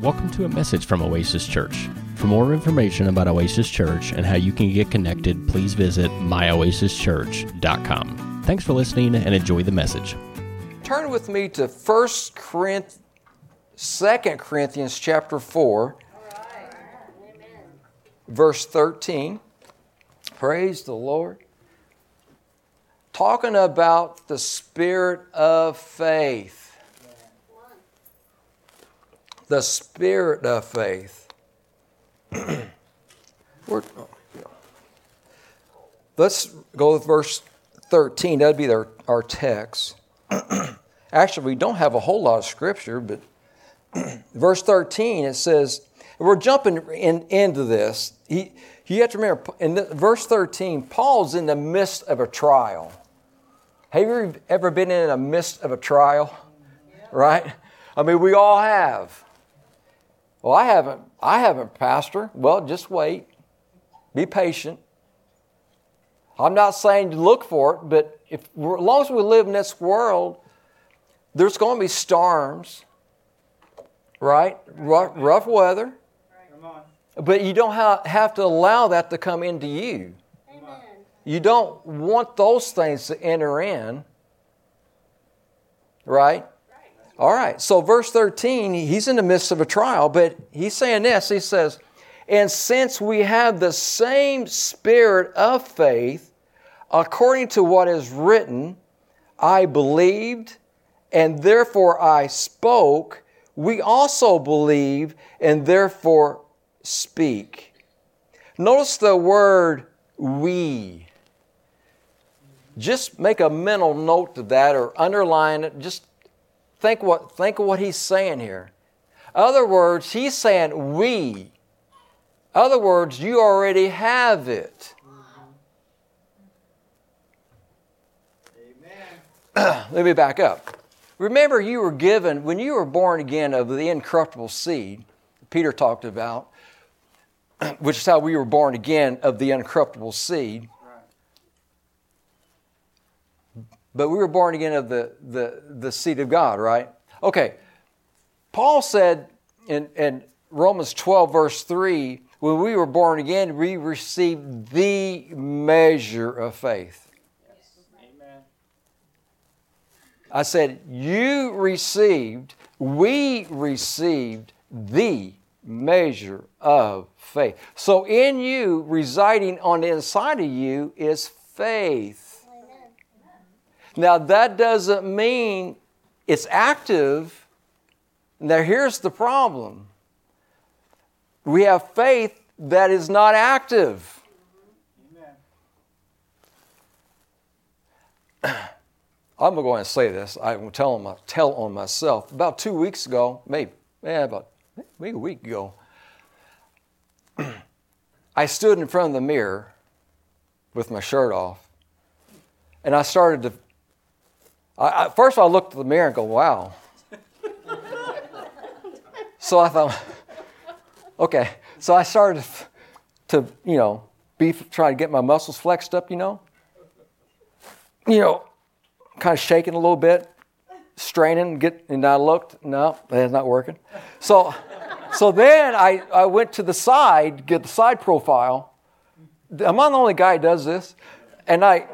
Welcome to a message from Oasis Church. For more information about Oasis Church and how you can get connected, please visit myoasischurch.com. Thanks for listening and enjoy the message. Turn with me to 1 Corinthians, 2 Corinthians chapter 4, verse 13. Praise the Lord. Talking about the spirit of faith. The spirit of faith. We're- oh, Let's go with verse 13. That'd be our, our text. Actually, we don't have a whole lot of scripture, but verse 13 it says, we're jumping in, into this. He, you have to remember, in the, verse 13, Paul's in the midst of a trial. Have you ever been in the midst of a trial? Right? I mean, we all have. Well, I haven't. I haven't, Pastor. Well, just wait. Be patient. I'm not saying to look for it, but if, as long as we live in this world, there's going to be storms, right? Rough, rough weather. But you don't have to allow that to come into you. You don't want those things to enter in, right? All right, so verse 13, he's in the midst of a trial, but he's saying this. He says, And since we have the same spirit of faith, according to what is written, I believed, and therefore I spoke, we also believe, and therefore speak. Notice the word we. Just make a mental note to that or underline it. Just think what think of what he's saying here. Other words, he's saying we. Other words, you already have it. Amen. Let me back up. Remember, you were given, when you were born again of the incorruptible seed, Peter talked about, which is how we were born again of the incorruptible seed. But we were born again of the, the, the seed of God, right? Okay. Paul said in, in Romans 12, verse 3, when we were born again, we received the measure of faith. I said, You received, we received the measure of faith. So, in you, residing on the inside of you, is faith. Now, that doesn't mean it's active. Now, here's the problem we have faith that is not active. I'm going to say this. I will tell on, my, tell on myself. About two weeks ago, maybe, yeah, about maybe a week ago, I stood in front of the mirror with my shirt off, and I started to. I, I, first, I looked at the mirror and go, "Wow." so I thought, okay. So I started to, you know, be trying to get my muscles flexed up, you know. You know, kind of shaking a little bit, straining, get, and I looked, no, that's not working. So, so then I, I went to the side, get the side profile. Am I the only guy who does this? And I,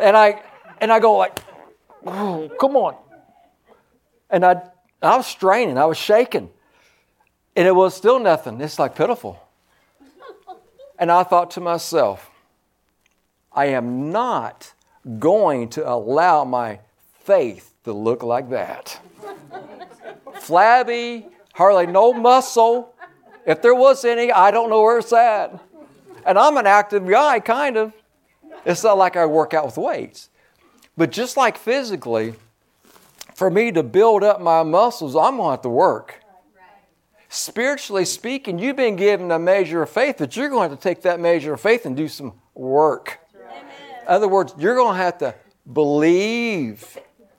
and I, and I go like, oh, come on. And I, I was straining, I was shaking. And it was still nothing. It's like pitiful. And I thought to myself, I am not going to allow my faith to look like that. Flabby, hardly no muscle. If there was any, I don't know where it's at. And I'm an active guy, kind of. It's not like I work out with weights. But just like physically, for me to build up my muscles, I'm going to have to work. Spiritually speaking, you've been given a measure of faith, but you're going to have to take that measure of faith and do some work. In other words, you're going to have to believe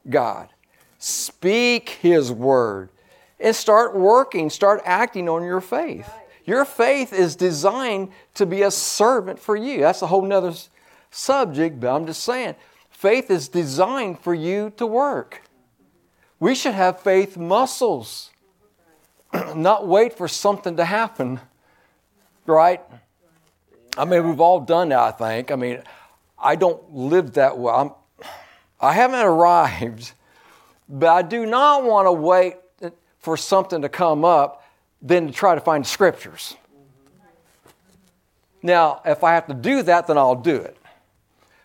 God, speak His word, and start working, start acting on your faith. Your faith is designed to be a servant for you. That's a whole nother subject, but I'm just saying, faith is designed for you to work. We should have faith muscles. not wait for something to happen, right? I mean, we've all done that, I think. I mean, I don't live that way. I'm, I haven't arrived, but I do not want to wait for something to come up than to try to find the scriptures. Now, if I have to do that, then I'll do it.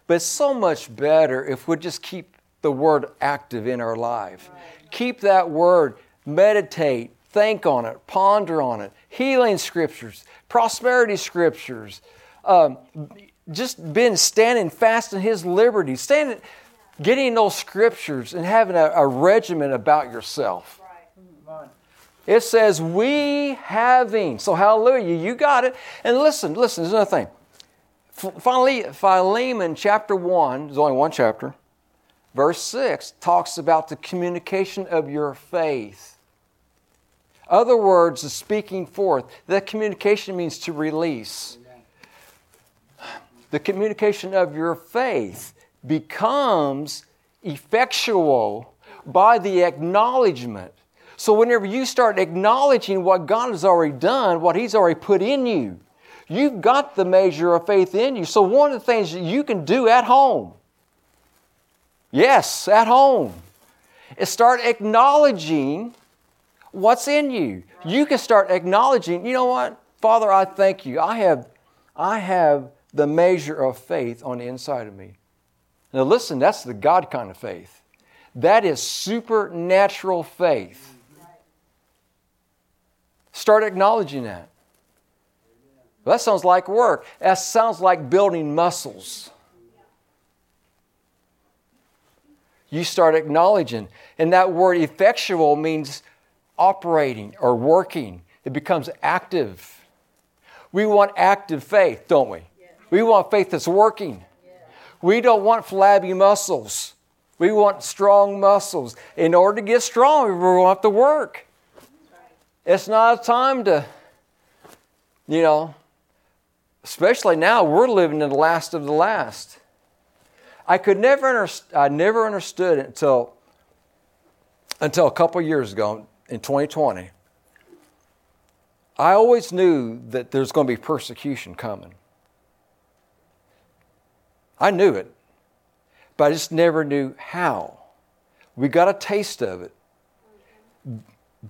But so much better if we just keep the word active in our life. Keep that word, meditate, think on it, ponder on it, healing scriptures, prosperity scriptures, um, just been standing fast in His liberty, standing, getting those scriptures and having a, a regimen about yourself. It says, we having. So, hallelujah, you got it. And listen, listen, there's another thing. Finally, Philemon chapter 1, there's only one chapter, verse 6 talks about the communication of your faith. Other words, the speaking forth. That communication means to release. The communication of your faith becomes effectual by the acknowledgement so, whenever you start acknowledging what God has already done, what He's already put in you, you've got the measure of faith in you. So, one of the things you can do at home, yes, at home, is start acknowledging what's in you. You can start acknowledging, you know what? Father, I thank you. I have, I have the measure of faith on the inside of me. Now, listen, that's the God kind of faith. That is supernatural faith. Start acknowledging that. Well, that sounds like work. That sounds like building muscles. You start acknowledging. And that word effectual means operating or working, it becomes active. We want active faith, don't we? We want faith that's working. We don't want flabby muscles. We want strong muscles. In order to get strong, we're going to have to work. It's not a time to, you know, especially now we're living in the last of the last. I could never underst- I never understood until until a couple years ago in 2020. I always knew that there's going to be persecution coming. I knew it, but I just never knew how. We got a taste of it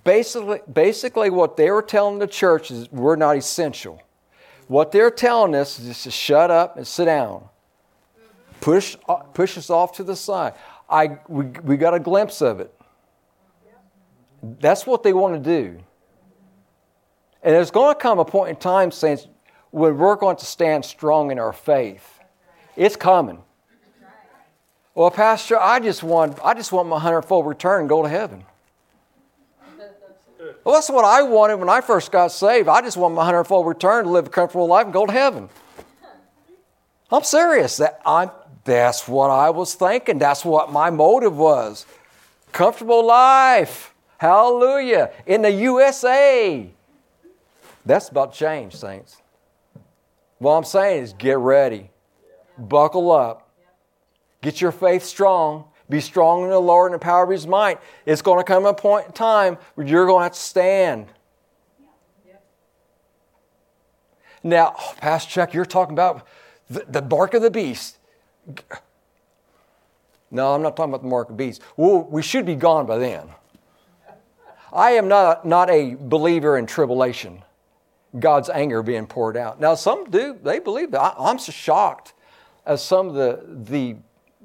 basically, basically what they were telling the church is we're not essential. What they're telling us is just to shut up and sit down. Push, uh, push us off to the side. I, we, we got a glimpse of it. That's what they want to do. And there's going to come a point in time, saints, when we're going to stand strong in our faith. It's coming. Well, Pastor, I just want, I just want my hundredfold return and go to heaven. Well, that's what I wanted when I first got saved. I just want my hundredfold return to live a comfortable life and go to heaven. I'm serious. That I'm, that's what I was thinking. That's what my motive was. Comfortable life. Hallelujah. In the USA. That's about to change, saints. What I'm saying is get ready. Buckle up. Get your faith strong. Be strong in the Lord and the power of His might. It's going to come a point in time where you're going to have to stand. Now, oh, Pastor Chuck, you're talking about the, the mark of the beast. No, I'm not talking about the mark of the beast. Well, we should be gone by then. I am not, not a believer in tribulation, God's anger being poured out. Now, some do, they believe that. I, I'm so shocked as some of the, the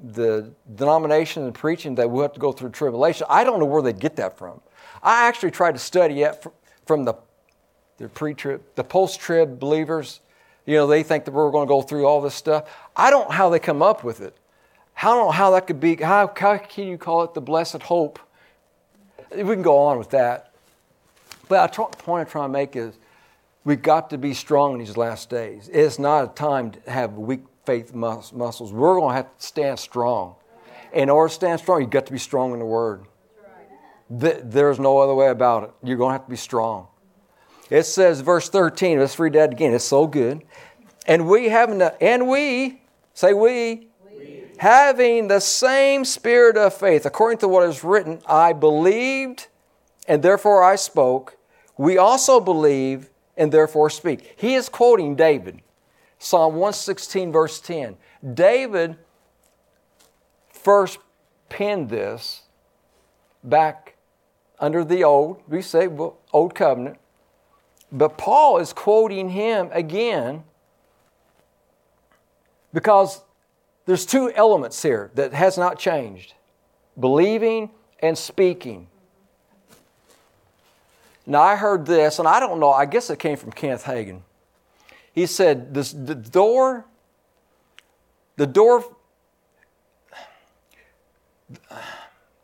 the denomination and preaching that we have to go through tribulation. I don't know where they get that from. I actually tried to study it from the, the pre-trib, the post-trib believers. You know, they think that we're going to go through all this stuff. I don't know how they come up with it. I don't know how that could be. How, how can you call it the blessed hope? We can go on with that. But the point I'm trying to make is we've got to be strong in these last days. It's not a time to have weak faith mus- muscles. We're going to have to stand strong. In order to stand strong, you've got to be strong in the Word. There's no other way about it. You're going to have to be strong. It says, verse 13, let's read that again. It's so good. And we having the, and we, say we, we, having the same spirit of faith, according to what is written, I believed and therefore I spoke. We also believe and therefore speak. He is quoting David, Psalm 116, verse 10. David first penned this back under the old, we say old covenant. But Paul is quoting him again because there's two elements here that has not changed believing and speaking. Now, I heard this, and I don't know, I guess it came from Kenneth Hagin. He said, this, The door, the door,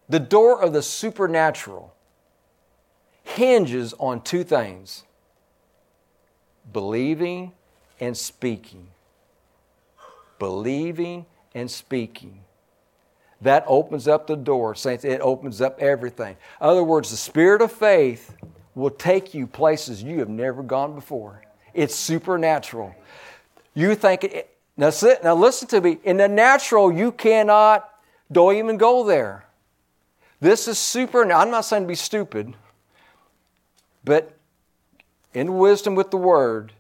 the door of the supernatural hinges on two things believing and speaking. Believing and speaking. That opens up the door, saints. It opens up everything. In other words, the spirit of faith will take you places you have never gone before. It's supernatural. You think it, now, sit, now listen to me. In the natural, you cannot, don't even go there. This is super. Now, I'm not saying to be stupid, but in wisdom with the Word,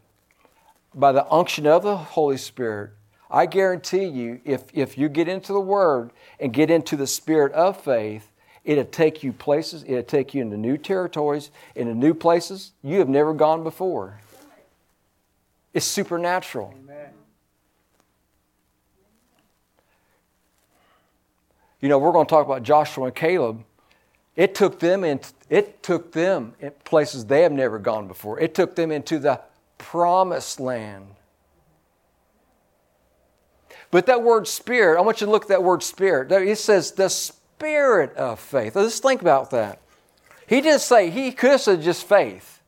by the unction of the Holy Spirit, I guarantee you, if, if you get into the Word and get into the spirit of faith, it'll take you places, it'll take you into new territories, into new places you have never gone before. It's supernatural. Amen. You know, we're going to talk about Joshua and Caleb. It took them in, it took them in places they have never gone before. It took them into the promised land. But that word spirit, I want you to look at that word spirit. It says the spirit of faith. Let's think about that. He didn't say, he could have said just faith,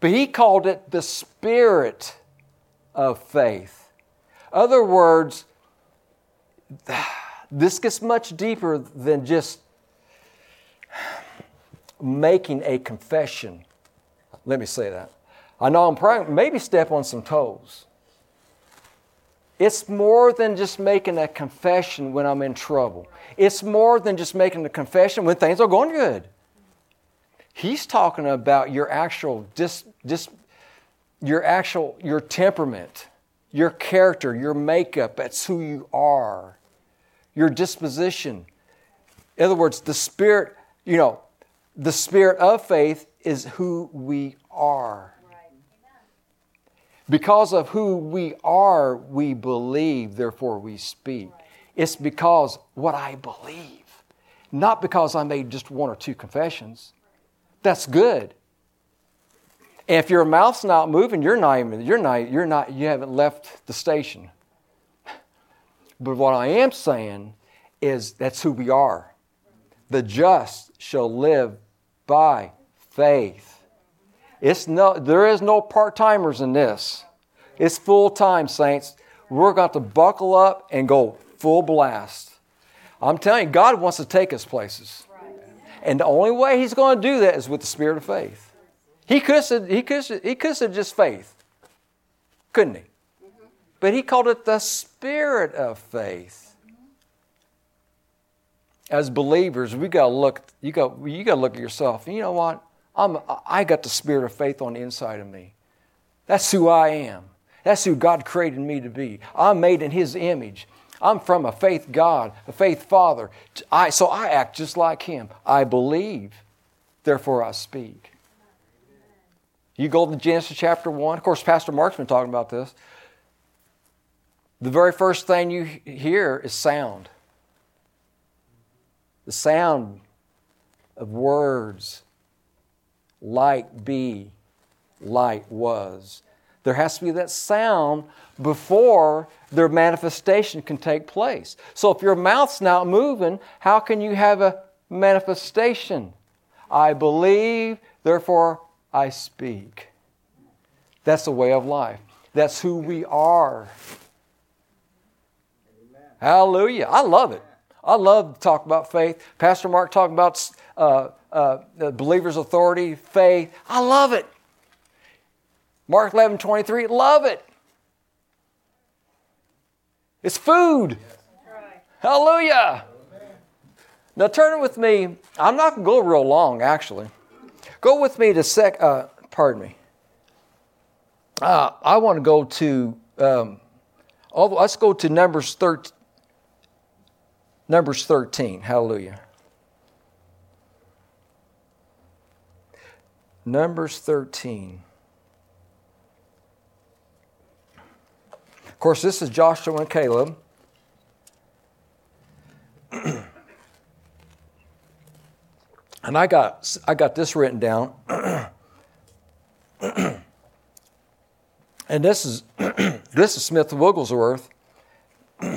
but he called it the spirit of faith. Other words, this gets much deeper than just making a confession. Let me say that. I know I'm probably maybe step on some toes. It's more than just making a confession when I'm in trouble. It's more than just making a confession when things are going good. He's talking about your actual dis, dis, your actual your temperament, your character, your makeup, that's who you are. Your disposition. In other words, the spirit, you know, the spirit of faith is who we are. Because of who we are, we believe, therefore we speak. It's because what I believe, not because I made just one or two confessions. That's good. And if your mouth's not moving, you're not even, you're not, you're not, you haven't left the station. But what I am saying is that's who we are. The just shall live by faith. It's no, there is no part timers in this. It's full time, saints. We're going to buckle up and go full blast. I'm telling you, God wants to take us places. And the only way He's going to do that is with the spirit of faith. He could have he could have just faith, couldn't he? But He called it the spirit of faith. As believers, we got to look. You got you got to look at yourself. You know what? I'm, I got the spirit of faith on the inside of me. That's who I am. That's who God created me to be. I'm made in His image. I'm from a faith God, a faith Father. I, so I act just like Him. I believe, therefore I speak. You go to Genesis chapter 1. Of course, Pastor Mark's been talking about this. The very first thing you hear is sound. The sound of words light be, light was. There has to be that sound before their manifestation can take place. So if your mouth's not moving, how can you have a manifestation? I believe, therefore I speak. That's the way of life. That's who we are. Amen. Hallelujah. I love it. I love to talk about faith. Pastor Mark talking about uh, uh, the believer's authority, faith. I love it. Mark 11, 23, love it. It's food. Hallelujah. Now turn with me. I'm not going to go real long, actually. Go with me to sec. Uh, pardon me. Uh, I want to go to. Um, all, let's go to Numbers 13. Numbers 13. Hallelujah. Numbers 13. Of course, this is Joshua and Caleb. and I got I got this written down. and this is this is Smith Wigglesworth.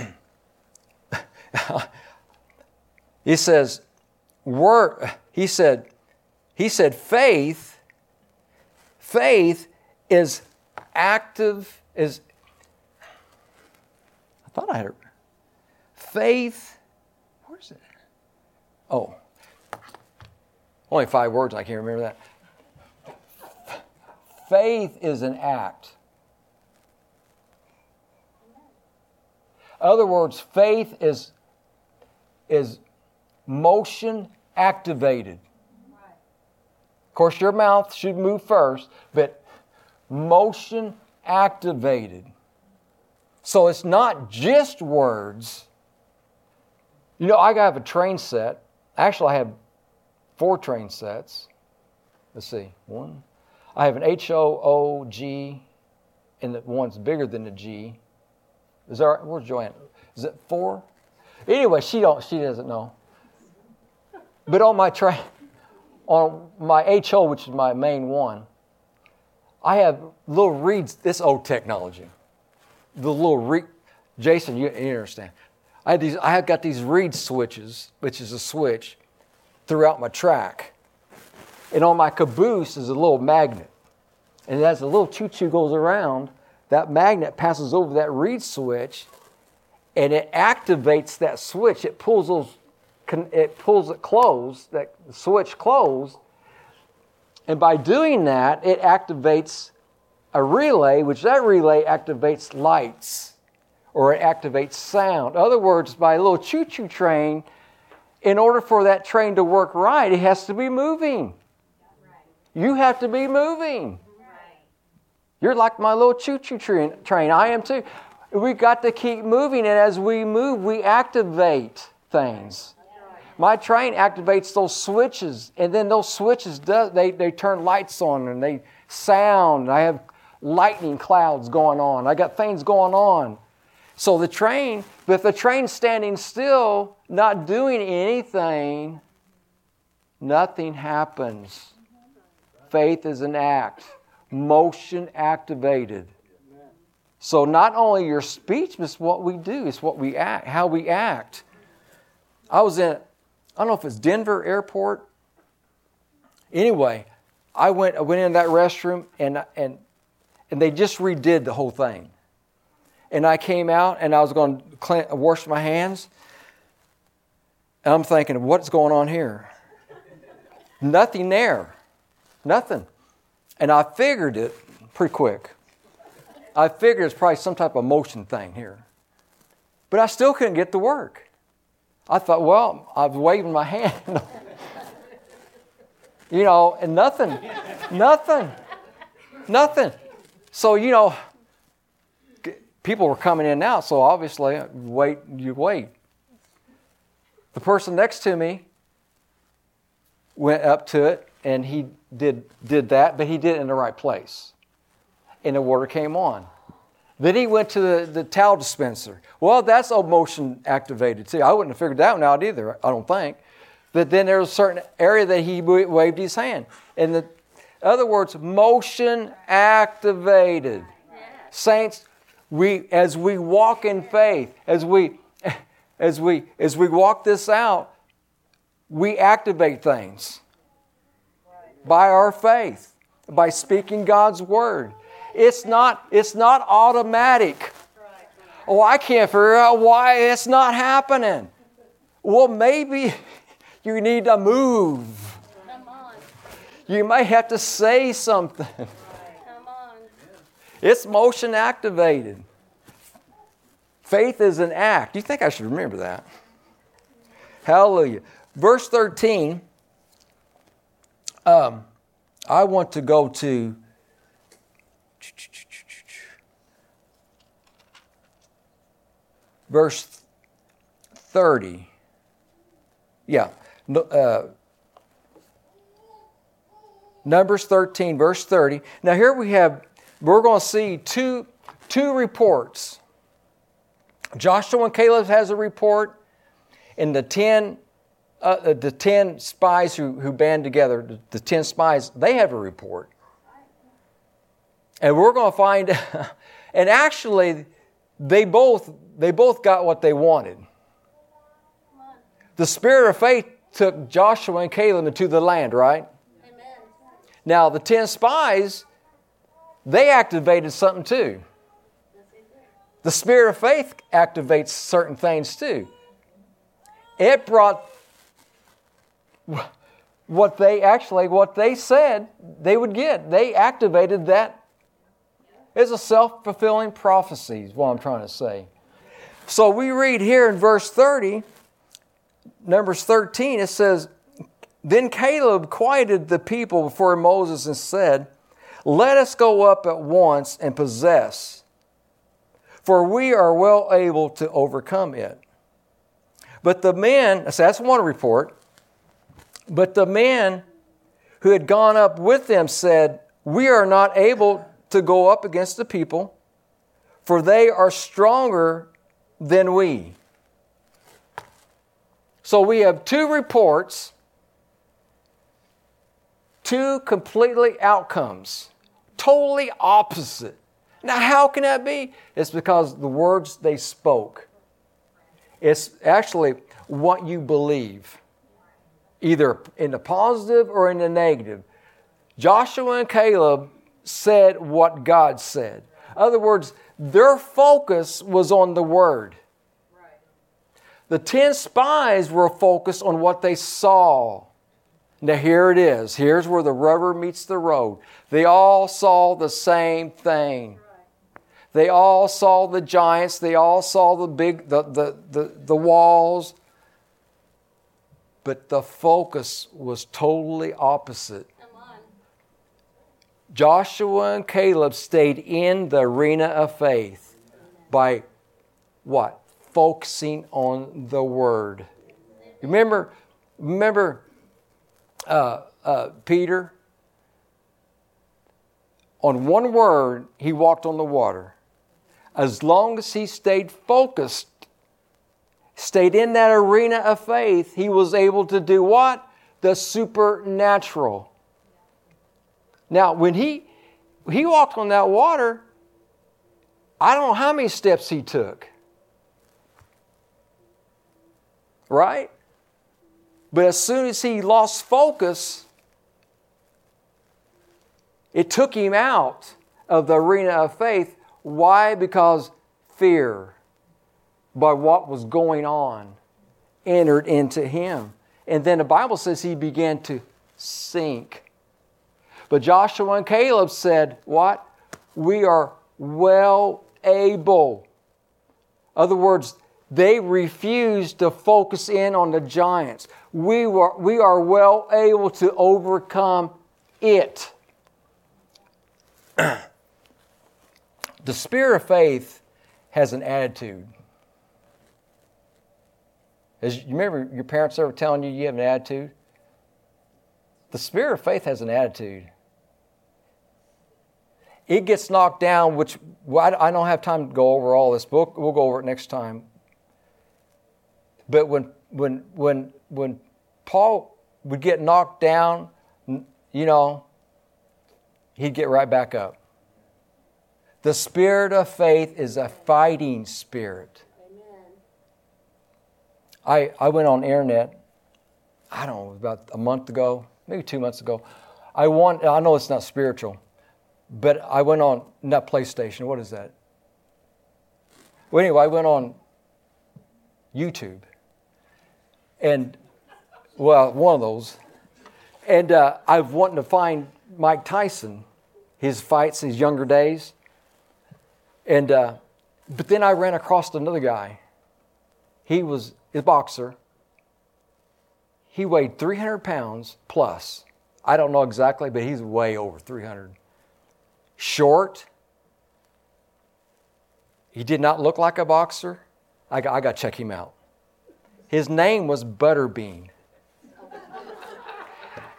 he says, "Word." He said, he said, faith Faith is active, is, I thought I had it. Faith, where's it? Oh, only five words, I can't remember that. Faith is an act. other words, faith is, is motion activated. Of course, your mouth should move first, but motion activated. So it's not just words. You know, I have a train set. Actually, I have four train sets. Let's see, one. I have an H O O G, and the one's bigger than the G. Is that where's Joanne? Is it four? Anyway, she don't. She doesn't know. But on my train, on my HO, which is my main one, I have little reeds. This old technology, the little reed. Jason, you, you understand? I had these. I have got these reed switches, which is a switch, throughout my track, and on my caboose is a little magnet, and as the little choo-choo goes around, that magnet passes over that reed switch, and it activates that switch. It pulls those it pulls it closed, that switch closed. And by doing that, it activates a relay, which that relay activates lights or it activates sound. In other words, by a little choo choo train, in order for that train to work right, it has to be moving. You have to be moving. You're like my little choo choo train. I am too. We've got to keep moving, and as we move, we activate things. My train activates those switches, and then those switches does they, they turn lights on and they sound. I have lightning clouds going on. I got things going on. So the train, but the train's standing still, not doing anything, nothing happens. Faith is an act, motion activated. So not only your speech, but what we do, it's what we act, how we act. I was in I don't know if it's Denver Airport. Anyway, I went I went in that restroom and and and they just redid the whole thing. And I came out and I was going to wash my hands. And I'm thinking, what's going on here? Nothing there. Nothing. And I figured it pretty quick. I figured it's probably some type of motion thing here. But I still couldn't get to work. I thought, well, I was waving my hand. you know, and nothing, nothing, nothing. So, you know, people were coming in now, so obviously, wait, you wait. The person next to me went up to it and he did, did that, but he did it in the right place. And the water came on. Then he went to the, the towel dispenser. Well, that's all motion activated. See, I wouldn't have figured that one out either, I don't think. But then there was a certain area that he waved his hand. In the other words, motion activated. Saints, we as we walk in faith, as we as we as we walk this out, we activate things by our faith, by speaking God's word. It's not, it's not automatic. Oh, I can't figure out why it's not happening. Well, maybe you need to move. You may have to say something. It's motion activated. Faith is an act. You think I should remember that? Hallelujah. Verse 13. Um, I want to go to verse 30. Yeah. Uh, Numbers 13, verse 30. Now, here we have, we're going to see two, two reports. Joshua and Caleb has a report, and the 10, uh, uh, the 10 spies who, who band together, the, the 10 spies, they have a report. And we're going to find, and actually, they both, they both got what they wanted. The spirit of faith took Joshua and Caleb into the land, right? Now, the 10 spies, they activated something too. The spirit of faith activates certain things too. It brought what they actually, what they said they would get. They activated that. It's a self fulfilling prophecy, is what I'm trying to say. So we read here in verse 30, Numbers 13, it says, then Caleb quieted the people before Moses and said, Let us go up at once and possess, for we are well able to overcome it. But the men, so that's one report, but the men who had gone up with them said, We are not able to go up against the people, for they are stronger than we. So we have two reports two completely outcomes, totally opposite. Now, how can that be? It's because the words they spoke. It's actually what you believe, either in the positive or in the negative. Joshua and Caleb said what God said. In other words, their focus was on the word. The ten spies were focused on what they saw. Now, here it is. Here's where the rubber meets the road. They all saw the same thing. They all saw the giants. They all saw the big, the, the, the, the walls. But the focus was totally opposite. Joshua and Caleb stayed in the arena of faith by what? Focusing on the Word. Remember, remember uh, uh, Peter, on one word, he walked on the water. As long as he stayed focused, stayed in that arena of faith, he was able to do what? The supernatural. Now, when he he walked on that water, I don't know how many steps he took. Right? But as soon as he lost focus, it took him out of the arena of faith. Why? Because fear, by what was going on, entered into him. And then the Bible says he began to sink. But Joshua and Caleb said, What? We are well able. Other words, they refused to focus in on the giants. We, were, we are well able to overcome it. the spirit of faith has an attitude. As you remember your parents ever telling you you have an attitude? The spirit of faith has an attitude. It gets knocked down, which well, I don't have time to go over all this, but we'll go over it next time. But when, when, when, when Paul would get knocked down, you know, he'd get right back up. The spirit of faith is a fighting spirit. I, I went on internet, I don't know, about a month ago, maybe two months ago. I want, I know it's not spiritual, but I went on, not PlayStation, what is that? Well, anyway, I went on YouTube and well, one of those. And uh, I've wanted to find Mike Tyson, his fights, in his younger days. And uh, but then I ran across another guy. He was a boxer. He weighed 300 pounds plus. I don't know exactly, but he's way over 300. Short. He did not look like a boxer. I got, I got to check him out. His name was Butterbean.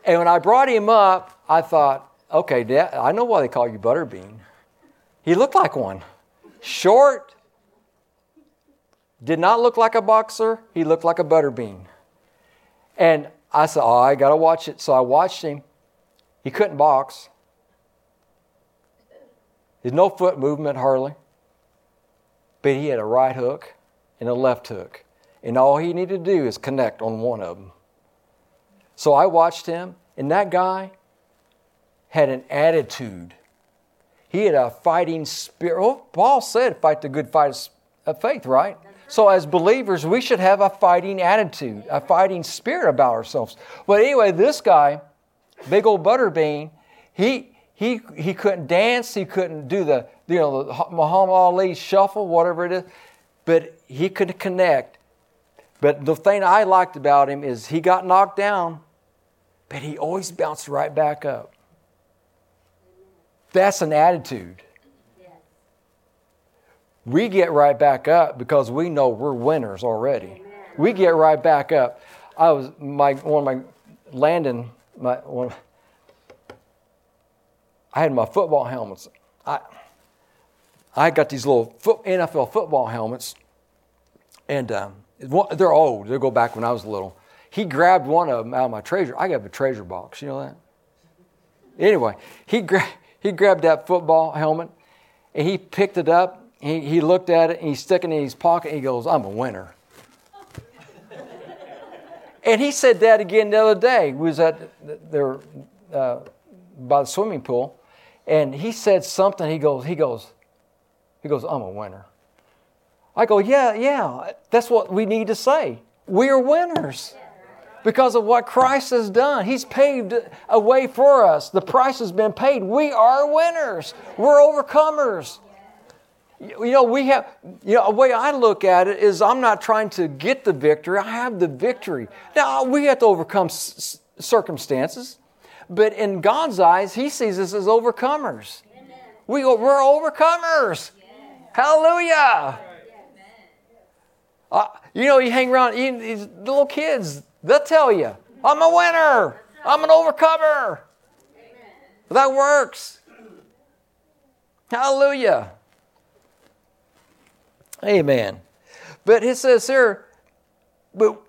and when I brought him up, I thought, okay, Dad, I know why they call you Butterbean. He looked like one. Short, did not look like a boxer, he looked like a butterbean. And I said, Oh, I got to watch it. So I watched him. He couldn't box. There's no foot movement hardly. But he had a right hook and a left hook. And all he needed to do is connect on one of them. So I watched him, and that guy had an attitude. He had a fighting spirit. Well, Paul said, fight the good fight of faith, right? So, as believers, we should have a fighting attitude, a fighting spirit about ourselves. But anyway, this guy, big old butterbean, he he he couldn't dance, he couldn't do the you know the Muhammad Ali shuffle, whatever it is, but he could connect. But the thing I liked about him is he got knocked down, but he always bounced right back up. That's an attitude we get right back up because we know we're winners already. We get right back up. I was my one of my Landon my one. I had my football helmets. I I got these little foot, NFL football helmets, and um, they're old. They go back when I was little. He grabbed one of them out of my treasure. I got a treasure box. You know that. Anyway, he gra- he grabbed that football helmet, and he picked it up he, he looked at it and he's sticking it in his pocket and he goes, I'm a winner. and he said that again the other day. We was at there uh, by the swimming pool, and he said something. He goes, he goes, he goes, I'm a winner. I go, yeah, yeah. That's what we need to say. We are winners because of what Christ has done. He's paved a way for us. The price has been paid. We are winners. We're overcomers. You know, we have, you know, a way I look at it is I'm not trying to get the victory, I have the victory. Now, we have to overcome circumstances, but in God's eyes, He sees us as overcomers. We, go, we're overcomers. Hallelujah. Uh, you know, you hang around you, these little kids, they'll tell you, I'm a winner, I'm an overcomer. That works. Hallelujah. Amen. But it says here, but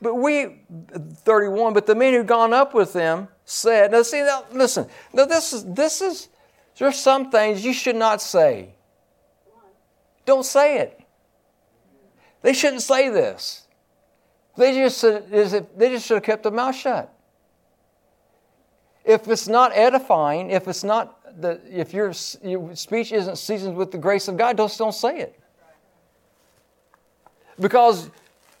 but we 31, but the men who gone up with them said, now see now listen, now this is this is there's some things you should not say. Don't say it. They shouldn't say this. They just uh, they just should have kept their mouth shut. If it's not edifying, if it's not the, if your, your speech isn't seasoned with the grace of God, just don't say it. Because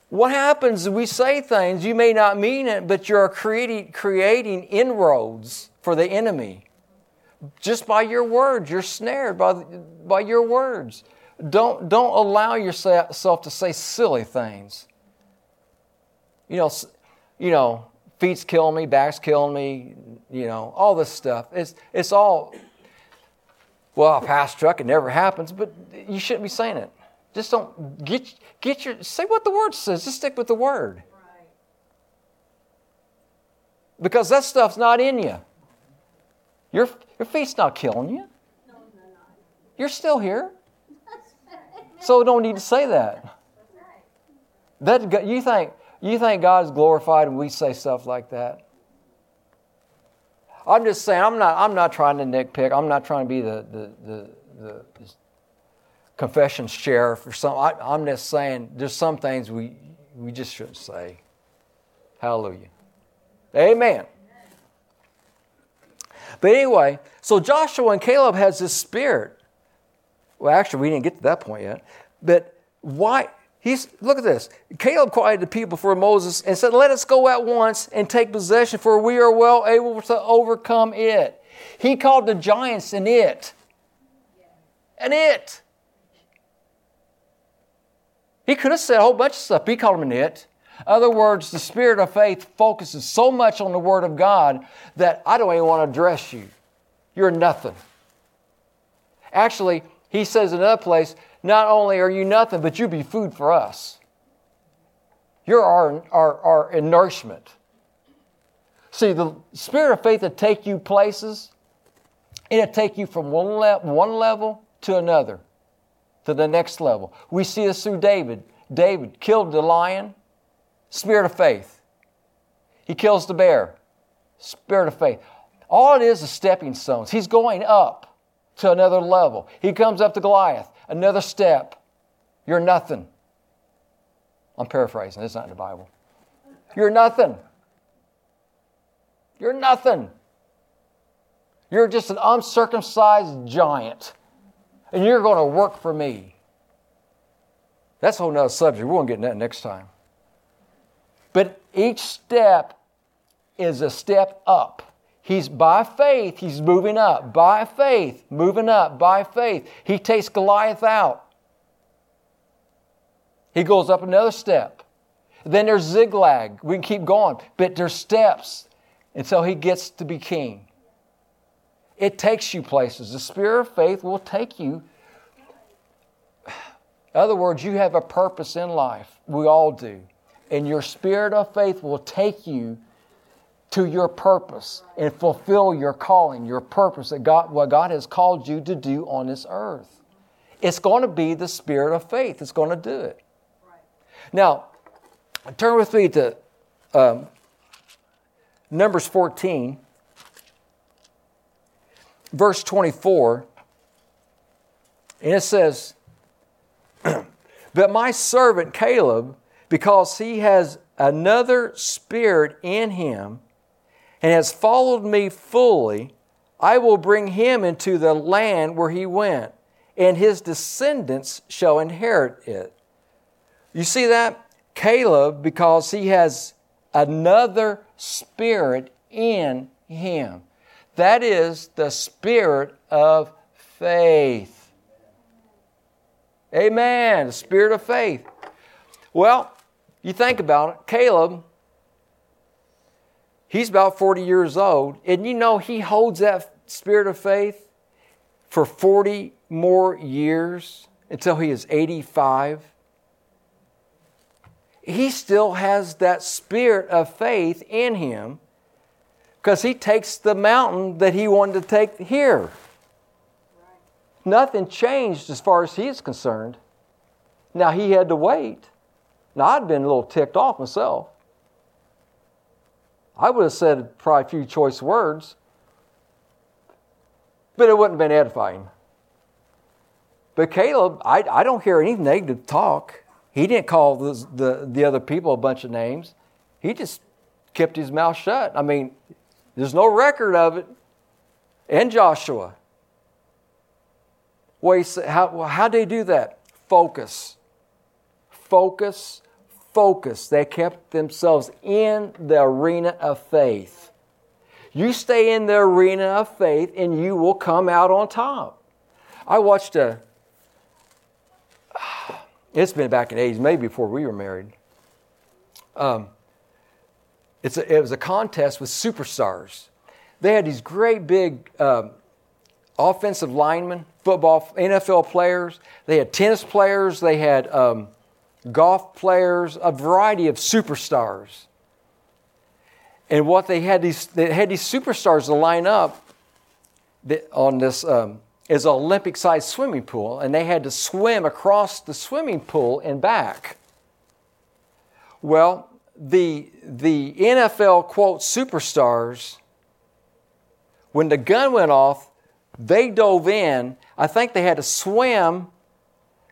what happens we say things, you may not mean it, but you're creating, creating inroads for the enemy. Just by your words, you're snared by, by your words. Don't, don't allow yourself to say silly things. You know, you know, feet's killing me, back's killing me, you know, all this stuff. It's, it's all, well, Pastor Chuck, it never happens, but you shouldn't be saying it. Just don't get get your say what the word says. Just stick with the word. Because that stuff's not in you. Your your feet's not killing you. You're still here. So don't need to say that. That you think you think God's glorified when we say stuff like that? I'm just saying I'm not I'm not trying to nitpick. I'm not trying to be the the the, the confession sheriff or something. I, am just saying there's some things we, we just shouldn't say. Hallelujah. Amen. But anyway, so Joshua and Caleb has this spirit. Well, actually, we didn't get to that point yet. But why? He's look at this. Caleb quieted the people before Moses and said, "Let us go at once and take possession, for we are well able to overcome it." He called the giants an it, an it. He could have said a whole bunch of stuff. He called him an it. other words, the spirit of faith focuses so much on the Word of God that I don't even want to address you. You're nothing. Actually, he says in another place, not only are you nothing, but you be food for us. You're our, our, our nourishment. See, the spirit of faith will take you places, it'll take you from one, le- one level to another, to the next level. We see this through David. David killed the lion, spirit of faith. He kills the bear, spirit of faith. All it is is stepping stones. He's going up to another level. He comes up to Goliath, another step. You're nothing. I'm paraphrasing, it's not in the Bible. You're nothing. You're nothing. You're just an uncircumcised giant, and you're going to work for me. That's a whole nother subject. Going to get into that next time. But each step is a step up. He's by faith, he's moving up. By faith, moving up. By faith. He takes Goliath out. He goes up another step. Then there's Ziklag. We can keep going, but there's steps until he gets to be king. It takes you places. The spirit of faith will take you. In other words, you have a purpose in life. We all do. And your spirit of faith will take you to your purpose and fulfill your calling, your purpose that God, what God has called you to do on this earth. It's going to be the spirit of faith that's going to do it. Now, turn with me to um, Numbers 14, verse 24. And it says, But my servant Caleb, because he has another spirit in him, and has followed me fully, I will bring him into the land where he went, and his descendants shall inherit it. You see that? Caleb, because he has another spirit in him. That is the spirit of faith. Amen. The spirit of faith. Well, you think about it. Caleb He's about 40 years old, and you know he holds that spirit of faith for 40 more years until he is 85. He still has that spirit of faith in him because he takes the mountain that he wanted to take here. Nothing changed as far as he is concerned. Now he had to wait. Now I'd been a little ticked off myself. I would have said probably a few choice words, but it wouldn't have been edifying. But Caleb, I, I don't hear any negative talk. He didn't call the, the, the other people a bunch of names. He just kept his mouth shut. I mean, there's no record of it. And Joshua. Well, how, how do they do that? Focus. Focus focused. They kept themselves in the arena of faith. You stay in the arena of faith and you will come out on top. I watched a, it's been back in the 80s, maybe before we were married. Um, it's a, it was a contest with superstars. They had these great big um, offensive linemen, football, NFL players. They had tennis players. They had um, golf players, a variety of superstars. And what they had these, they had these superstars to line up on this um, is an Olympic sized swimming pool, and they had to swim across the swimming pool and back. Well, the, the NFL quote superstars, when the gun went off, they dove in. I think they had to swim.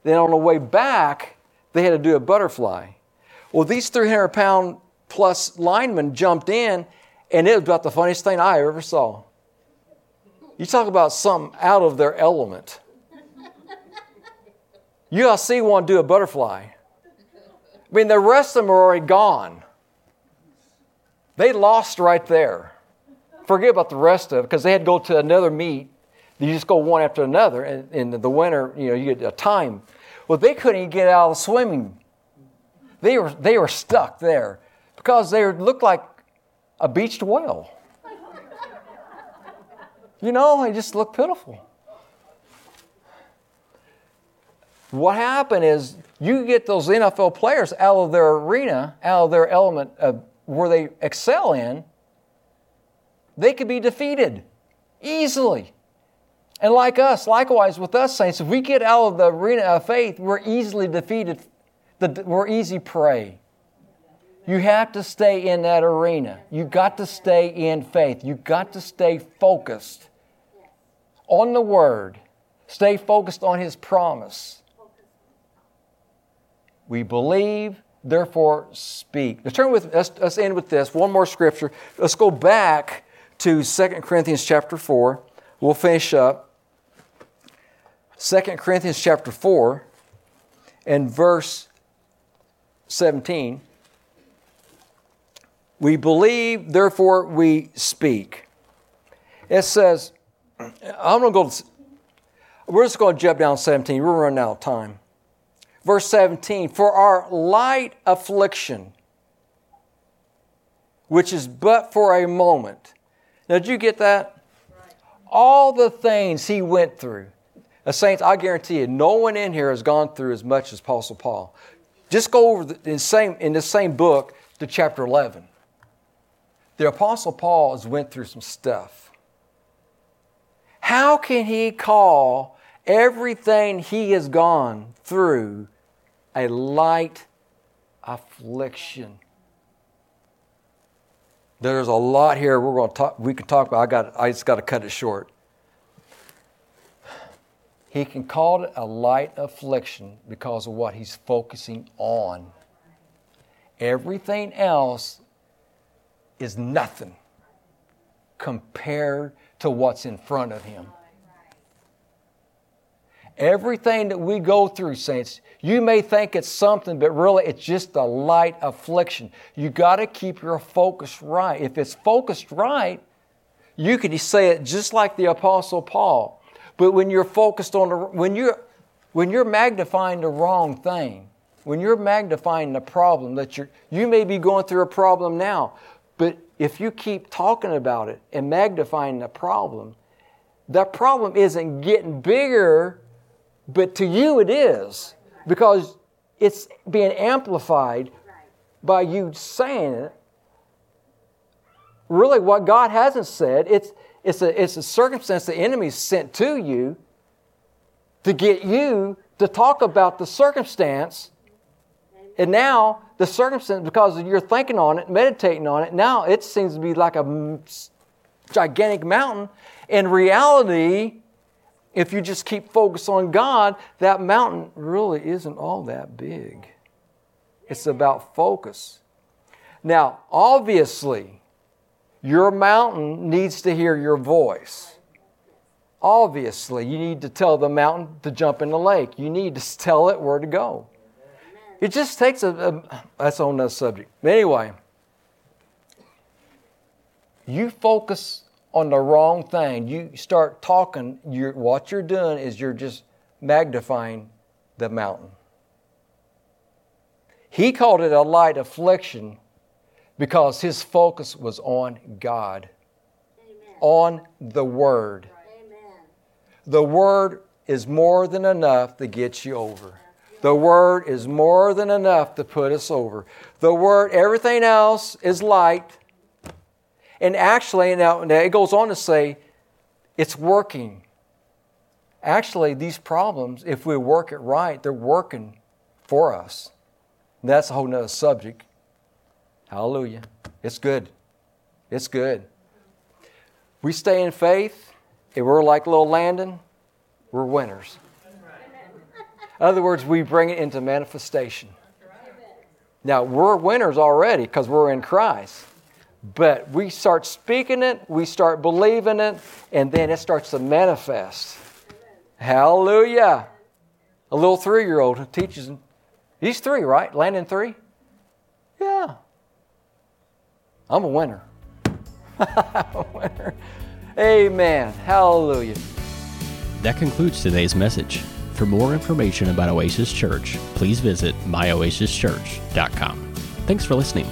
Then on the way back, they had to do a butterfly. Well, these 300 pound plus linemen jumped in, and it was about the funniest thing I ever saw. You talk about something out of their element. You will see one do a butterfly. I mean, the rest of them are already gone. They lost right there. Forget about the rest of it because they had to go to another meet. You just go one after another, and in the winter, you know, you get a time well, they couldn't even get out of the swimming. They were, they were stuck there because they looked like a beached whale. You know, they just looked pitiful. What happened is you get those NFL players out of their arena, out of their element of where they excel in, they could be defeated easily. And like us, likewise with us saints, if we get out of the arena of faith, we're easily defeated. We're easy prey. You have to stay in that arena. You've got to stay in faith. You've got to stay focused on the Word. Stay focused on His promise. We believe, therefore speak. Let's turn with let's, let's end with this. One more scripture. Let's go back to 2 Corinthians chapter 4. We'll finish up. 2 Corinthians chapter 4 and verse 17. We believe, therefore we speak. It says, I'm going to go, to, we're just going to jump down 17. We're running out of time. Verse 17, for our light affliction, which is but for a moment. Now, did you get that? All the things he went through. Now, saints, I guarantee you, no one in here has gone through as much as Apostle Paul. Just go over the, in, same, in the same book to chapter 11. The Apostle Paul has went through some stuff. How can he call everything he has gone through a light affliction? There's a lot here we're going to talk, we can talk about. I got I just got to cut it short. He can call it a light affliction because of what he's focusing on. Everything else is nothing compared to what's in front of him. Everything that we go through, saints, you may think it's something, but really it's just a light affliction. You got to keep your focus right. If it's focused right, you could say it just like the Apostle Paul. But when you're focused on the, when you're, when you're magnifying the wrong thing, when you're magnifying the problem that you're, you may be going through a problem now, but if you keep talking about it and magnifying the problem, that problem isn't getting bigger, but to you it is because it's being amplified by you saying it. Really, what God hasn't said, it's, it's, a, it's a circumstance the enemy sent to you to get you to talk about the circumstance. And now the circumstance, because you're thinking on it, meditating on it, now it seems to be like a gigantic mountain. In reality, if you just keep focused on God, that mountain really isn't all that big. It's about focus. Now, obviously, your mountain needs to hear your voice. Obviously, you need to tell the mountain to jump in the lake. You need to tell it where to go. It just takes a, a that's on that subject. Anyway, you focus on the wrong thing. You start talking, you're, what you're doing is you're just magnifying the mountain. He called it a light affliction because his focus was on God, Amen. on the Word. Amen. The Word is more than enough to get you over. The Word is more than enough to put us over. The Word, everything else is light. And actually, now, now it goes on to say, it's working. Actually, these problems, if we work it right, they're working for us. And that's a whole nother subject. Hallelujah. It's good. It's good. We stay in faith, and we're like little Landon, we're winners. In other words, we bring it into manifestation. Now, we're winners already because we're in Christ. But we start speaking it, we start believing it, and then it starts to manifest. Hallelujah. A little three year old teaches, he's three, right? Landon three? Yeah. I'm a winner. A winner. Amen. Hallelujah. That concludes today's message. For more information about Oasis Church, please visit myoasischurch.com. Thanks for listening.